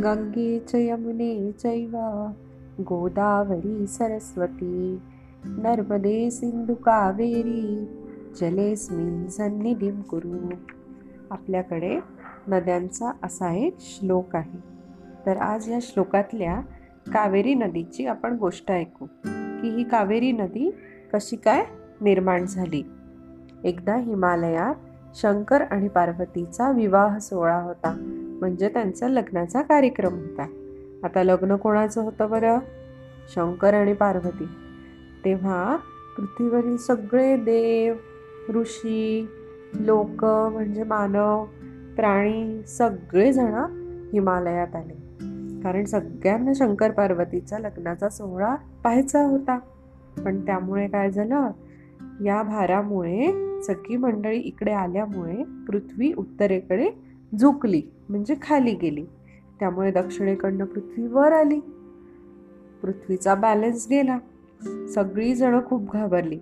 गंगे च यमुने चैव गोदावरी सरस्वती नर्मदे सिंधु कावेरी जलेस्मिन सन्निधिम कुरु। आपल्याकडे नद्यांचा असा एक श्लोक आहे. तर आज या श्लोकातल्या कावेरी नदीची आपण गोष्ट ऐकू की ही कावेरी नदी कशी काय निर्माण झाली? एकदा हिमालयात शंकर आणि पार्वतीचा विवाह सोहळा होता. म्हणजे त्यांचा लग्नाचा कार्यक्रम होता. आता लग्न कोणाचं होतं बरं? शंकर आणि पार्वती. तेव्हा पृथ्वीवरील सगळे देव ऋषी लोक म्हणजे मानव प्राणी सगळेजण हिमालयात आले. कारण सगळ्यांना शंकर पार्वतीचा लग्नाचा सोहळा पाहायचा होता. पण त्यामुळे काय झालं? या भारामुळे सगळी मंडळी इकडे आल्यामुळे पृथ्वी उत्तरेकडे झुकली म्हणजे खाली गेली. त्यामुळे दक्षिणेकडनं पृथ्वी वर आली. पृथ्वीचा बॅलन्स गेला. सगळीजणं खूप घाबरली.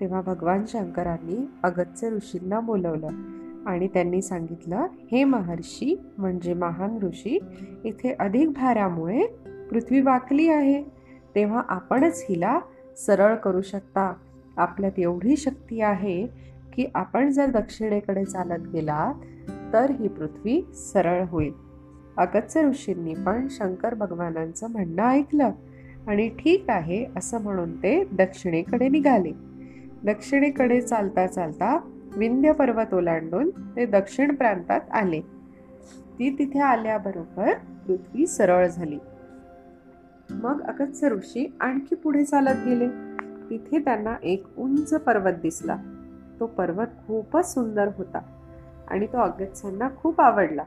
तेव्हा भगवान शंकरांनी अगत्य ऋषींना बोलवलं आणि त्यांनी सांगितलं हे महर्षी म्हणजे महान ऋषी इथे अधिक भारामुळे पृथ्वी वाकली आहे. तेव्हा आपणच हिला सरळ करू शकता. आपल्यात एवढी शक्ती आहे की आपण जर दक्षिणेकडे चालत गेलात तर ही पृथ्वी सरळ होईल. अगत्य ऋषींनी पण शंकर भगवानांचं म्हणणं ऐकलं आणि ठीक आहे असं म्हणून ते दक्षिणेकडे निघाले. दक्षिणेकडे चालता चालता विंध्य पर्वत ओलांडून ते दक्षिण प्रांतात आले. ती तिथे आल्याबरोबर पृथ्वी सरळ झाली. मग अगत्य ऋषी आणखी पुढे चालत गेले. तिथे त्यांना एक उंच पर्वत दिसला. तो पर्वत खूपच सुंदर होता. आणि तो अगत्यांना खूप आवडला.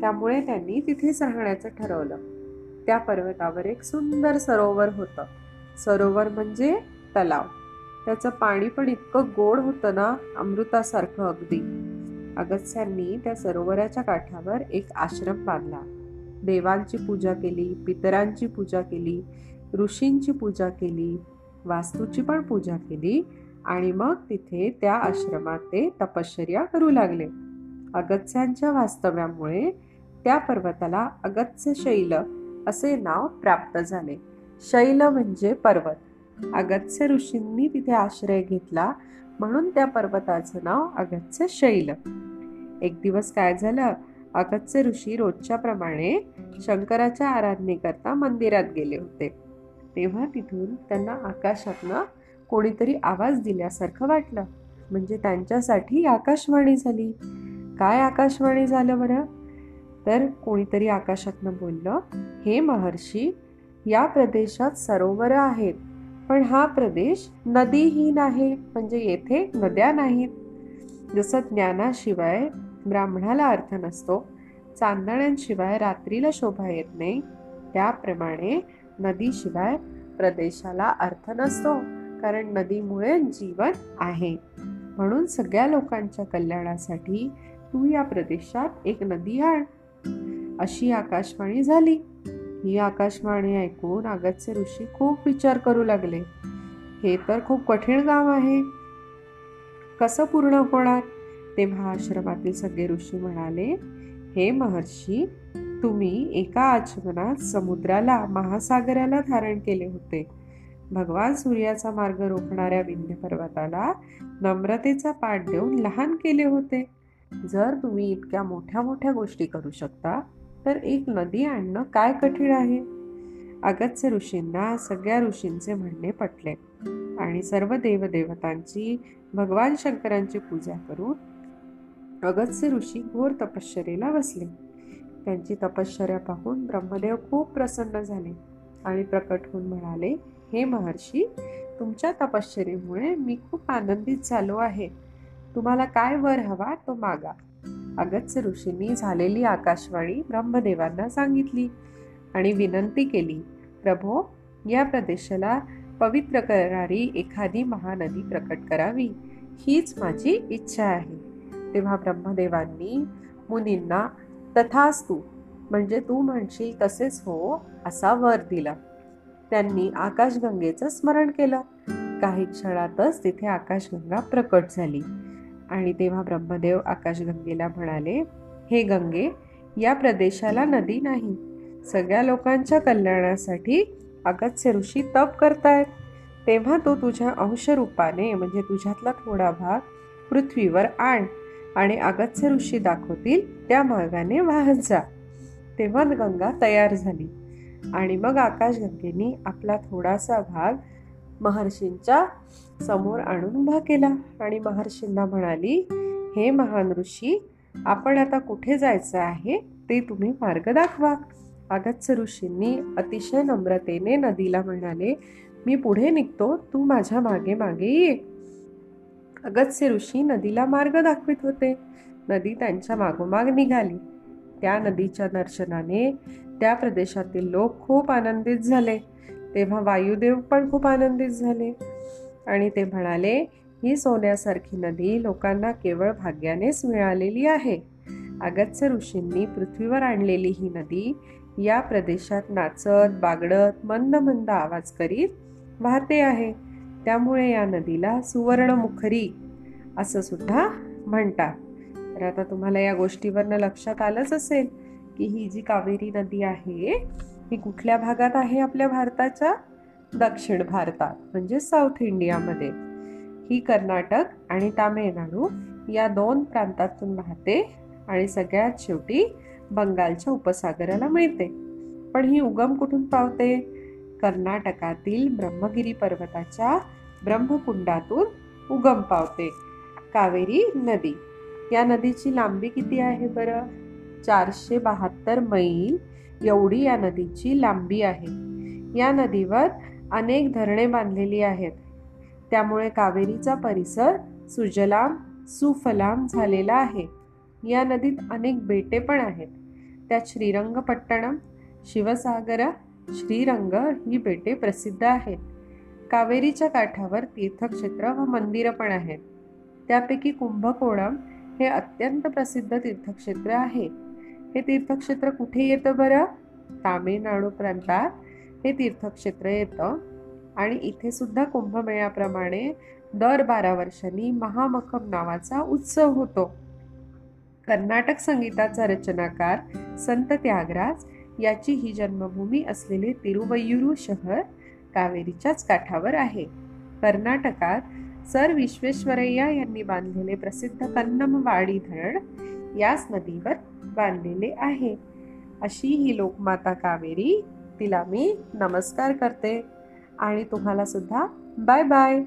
त्यामुळे त्यांनी तिथेच राहण्याचं ठरवलं. त्या पर्वतावर एक सुंदर सरोवर होतं. सरोवर म्हणजे तलाव. त्याचं पाणी पण इतकं गोड होतं ना अमृतासारखं अगदी. अगस्त्यांनी त्या सरोवराच्या काठावर एक आश्रम बांधला. देवांची पूजा केली पितरांची पूजा केली ऋषींची पूजा केली वास्तूची पण पूजा केली आणि मग तिथे त्या आश्रमात ते तपश्चर्या करू लागले. अगत्स्यांच्या वास्तव्यामुळे त्या पर्वताला अगत्स्य शैल असे नाव प्राप्त झाले. शैल म्हणजे पर्वत. अगत्स्य ऋषींनी तिथे आश्रय घेतला म्हणून त्या पर्वताचं नाव अगत्स्य शैल. एक दिवस काय झालं? अगत्स्य ऋषी रोजच्या प्रमाणे शंकराच्या आराधनेकरता मंदिरात गेले होते. तेव्हा तिथून त्यांना आकाशातनं कोणीतरी आवाज दिल्यासारखं वाटलं. म्हणजे त्यांच्यासाठी आकाशवाणी झाली. काय आकाशवाणी झालं बरं? तर कोणीतरी आकाशातनं बोललं हे महर्षी या प्रदेशात सरोवर आहेत पण हा प्रदेश नदीहीन आहे म्हणजे येथे नद्या नाहीत. जसं ज्ञानाशिवाय ब्राह्मणाला अर्थ नसतो चांदण्यांशिवाय रात्रीला शोभा येत नाही त्याप्रमाणे नदीशिवाय प्रदेशाला अर्थ नसतो कारण नदीमुळे जीवन आहे. म्हणून सगळ्या लोकांच्या कल्याणासाठी तू या प्रदेशात एक नदी आण. अशी आकाशवाणी झाली. ही आकाशवाणी ऐकून आगतचे ऋषी खूप विचार करू लागले. हे तर खूप कठीण गाव आहे. कसं पूर्ण होणार? तेव्हा आश्रमातील सगळे ऋषी म्हणाले हे महर्षी तुम्ही एका आचमनात समुद्राला महासागराला धारण केले होते. भगवान सूर्याचा मार्ग रोखणाऱ्या विंध्य पर्वताला नम्रतेचा पाठ देऊन लहान केले होते. जर तुम्ही इतक्या मोठ्या मोठ्या गोष्टी करू शकता तर एक नदी आणणं काय कठीण आहे? अगत्य ऋषींना सगळ्या ऋषींचे म्हणणे पटले आणि सर्व देवदेवतांची भगवान शंकरांची पूजा करून अगत्य ऋषी घोर तपश्चरेला बसले. त्यांची तपश्चर्या पाहून ब्रह्मदेव खूप प्रसन्न झाले आणि प्रकट होऊन म्हणाले हे महर्षी तुमच्या तपश्चरेमुळे मी खूप आनंदित झालो आहे. तुम्हाला काय वर हवा तो मागा. अगत्य ऋषींनी झालेली आकाशवाणी ब्रह्मदेवांना सांगितली आणि विनंती केली प्रभो या प्रदेशाला पवित्र करणारी एखादी महानदी प्रकट करावी. हीच माझी इच्छा आहे. तेव्हा ब्रह्मदेवांनी मुनींना तथास्तू म्हणजे तू म्हणशील तसेच हो असा वर दिला. त्यांनी आकाशगंगेचं स्मरण केलं. काही क्षणातच तिथे आकाशगंगा प्रकट झाली. आणि तेव्हा ब्रह्मदेव आकाशगंगेला म्हणाले हे गंगे या प्रदेशाला नदी नाही. सगळ्या लोकांच्या कल्याणासाठी अगत्य ऋषी तप करतायत तेव्हा तो तुझ्या अंशरूपाने म्हणजे तुझ्यातला थोडा भाग पृथ्वीवर आण आणि अगत्य ऋषी दाखवतील त्या मार्गाने वाहत जा. तेव्हा गंगा तयार झाली आणि मग आकाशगंगेनी आपला थोडासा भाग महर्षींच्या समोर आणून उभा केला. आणि महर्षींना म्हणाली हे महान ऋषी आपण आता कुठे जायचं आहे ते तुम्ही मार्ग दाखवा. अगत्य ऋषींनी अतिशय नम्रतेने नदीला म्हणाले मी पुढे निघतो तू माझ्या मागे मागे ये. अगत्य ऋषी नदीला मार्ग दाखवित होते. नदी त्यांच्या मागोमाग निघाली. त्या नदीच्या दर्शनाने त्या प्रदेशातील लोक खूप आनंदित झाले. तेव्हा वायुदेव पण खूप आनंदित झाले. आणि ते म्हणाले ही सोन्यासारखी नदी लोकांना केवळ भाग्यानेच मिळालेली आहे. अगत्य ऋषींनी पृथ्वीवर आणलेली ही नदी या प्रदेशात नाचत बागडत मंद मंद आवाज करीत वाहते आहे. त्यामुळे या नदीला सुवर्णमुखरी असं सुद्धा म्हणतात. तर आता तुम्हाला या गोष्टीवरनं लक्षात आलंच असेल की ही जी कावेरी नदी आहे ही कुठल्या भागात आहे आपल्या भारताच्या दक्षिण भारतात म्हणजे साऊथ इंडियामध्ये. ही कर्नाटक आणि तामिळनाडू या दोन प्रांतातून वाहते आणि सगळ्यात शेवटी बंगालच्या उपसागराला मिळते. पण ही उगम कुठून पावते? कर्नाटकातील ब्रह्मगिरी पर्वताच्या ब्रह्मकुंडातून उगम पावते कावेरी नदी. या नदीची लांबी किती आहे बरं? चारशे बहात्तर मैल एवढी या नदीची लांबी आहे. या नदीवर अनेक धरणे बांधलेली आहेत. त्यामुळे कावेरीचा परिसर सुजलाम सुफलाम झालेला आहे. या नदीत अनेक बेटे पण आहेत. त्यात श्रीरंगपट्टणम शिवसागर श्रीरंग ही बेटे प्रसिद्ध आहेत. कावेरीच्या काठावर तीर्थक्षेत्र व मंदिरं पण आहेत. त्यापैकी कुंभकोणम हे अत्यंत प्रसिद्ध तीर्थक्षेत्र आहे. हे तीर्थक्षेत्र कुठे येतं बरं? तामिळनाडू प्रांतात हे तीर्थक्षेत्र येतं. आणि इथे सुद्धा कुंभमेळ्याप्रमाणे दर बारा वर्षांनी महामखम नावाचा उत्सव होतो. कर्नाटक संगीताचा रचनाकार संत त्यागराज याची ही जन्मभूमी असलेले तिरुवयुरू शहर कावेरीच्याच काठावर आहे. कर्नाटकात सर विश्वेश्वरय्या यांनी बांधलेले प्रसिद्ध कन्नमवाडी धरण याच नदीवर बांधलेले आहे. अशी ही लोकमाता कावेरी तिला मी नमस्कार करते. आणि तुम्हाला सुद्धा बाय बाय.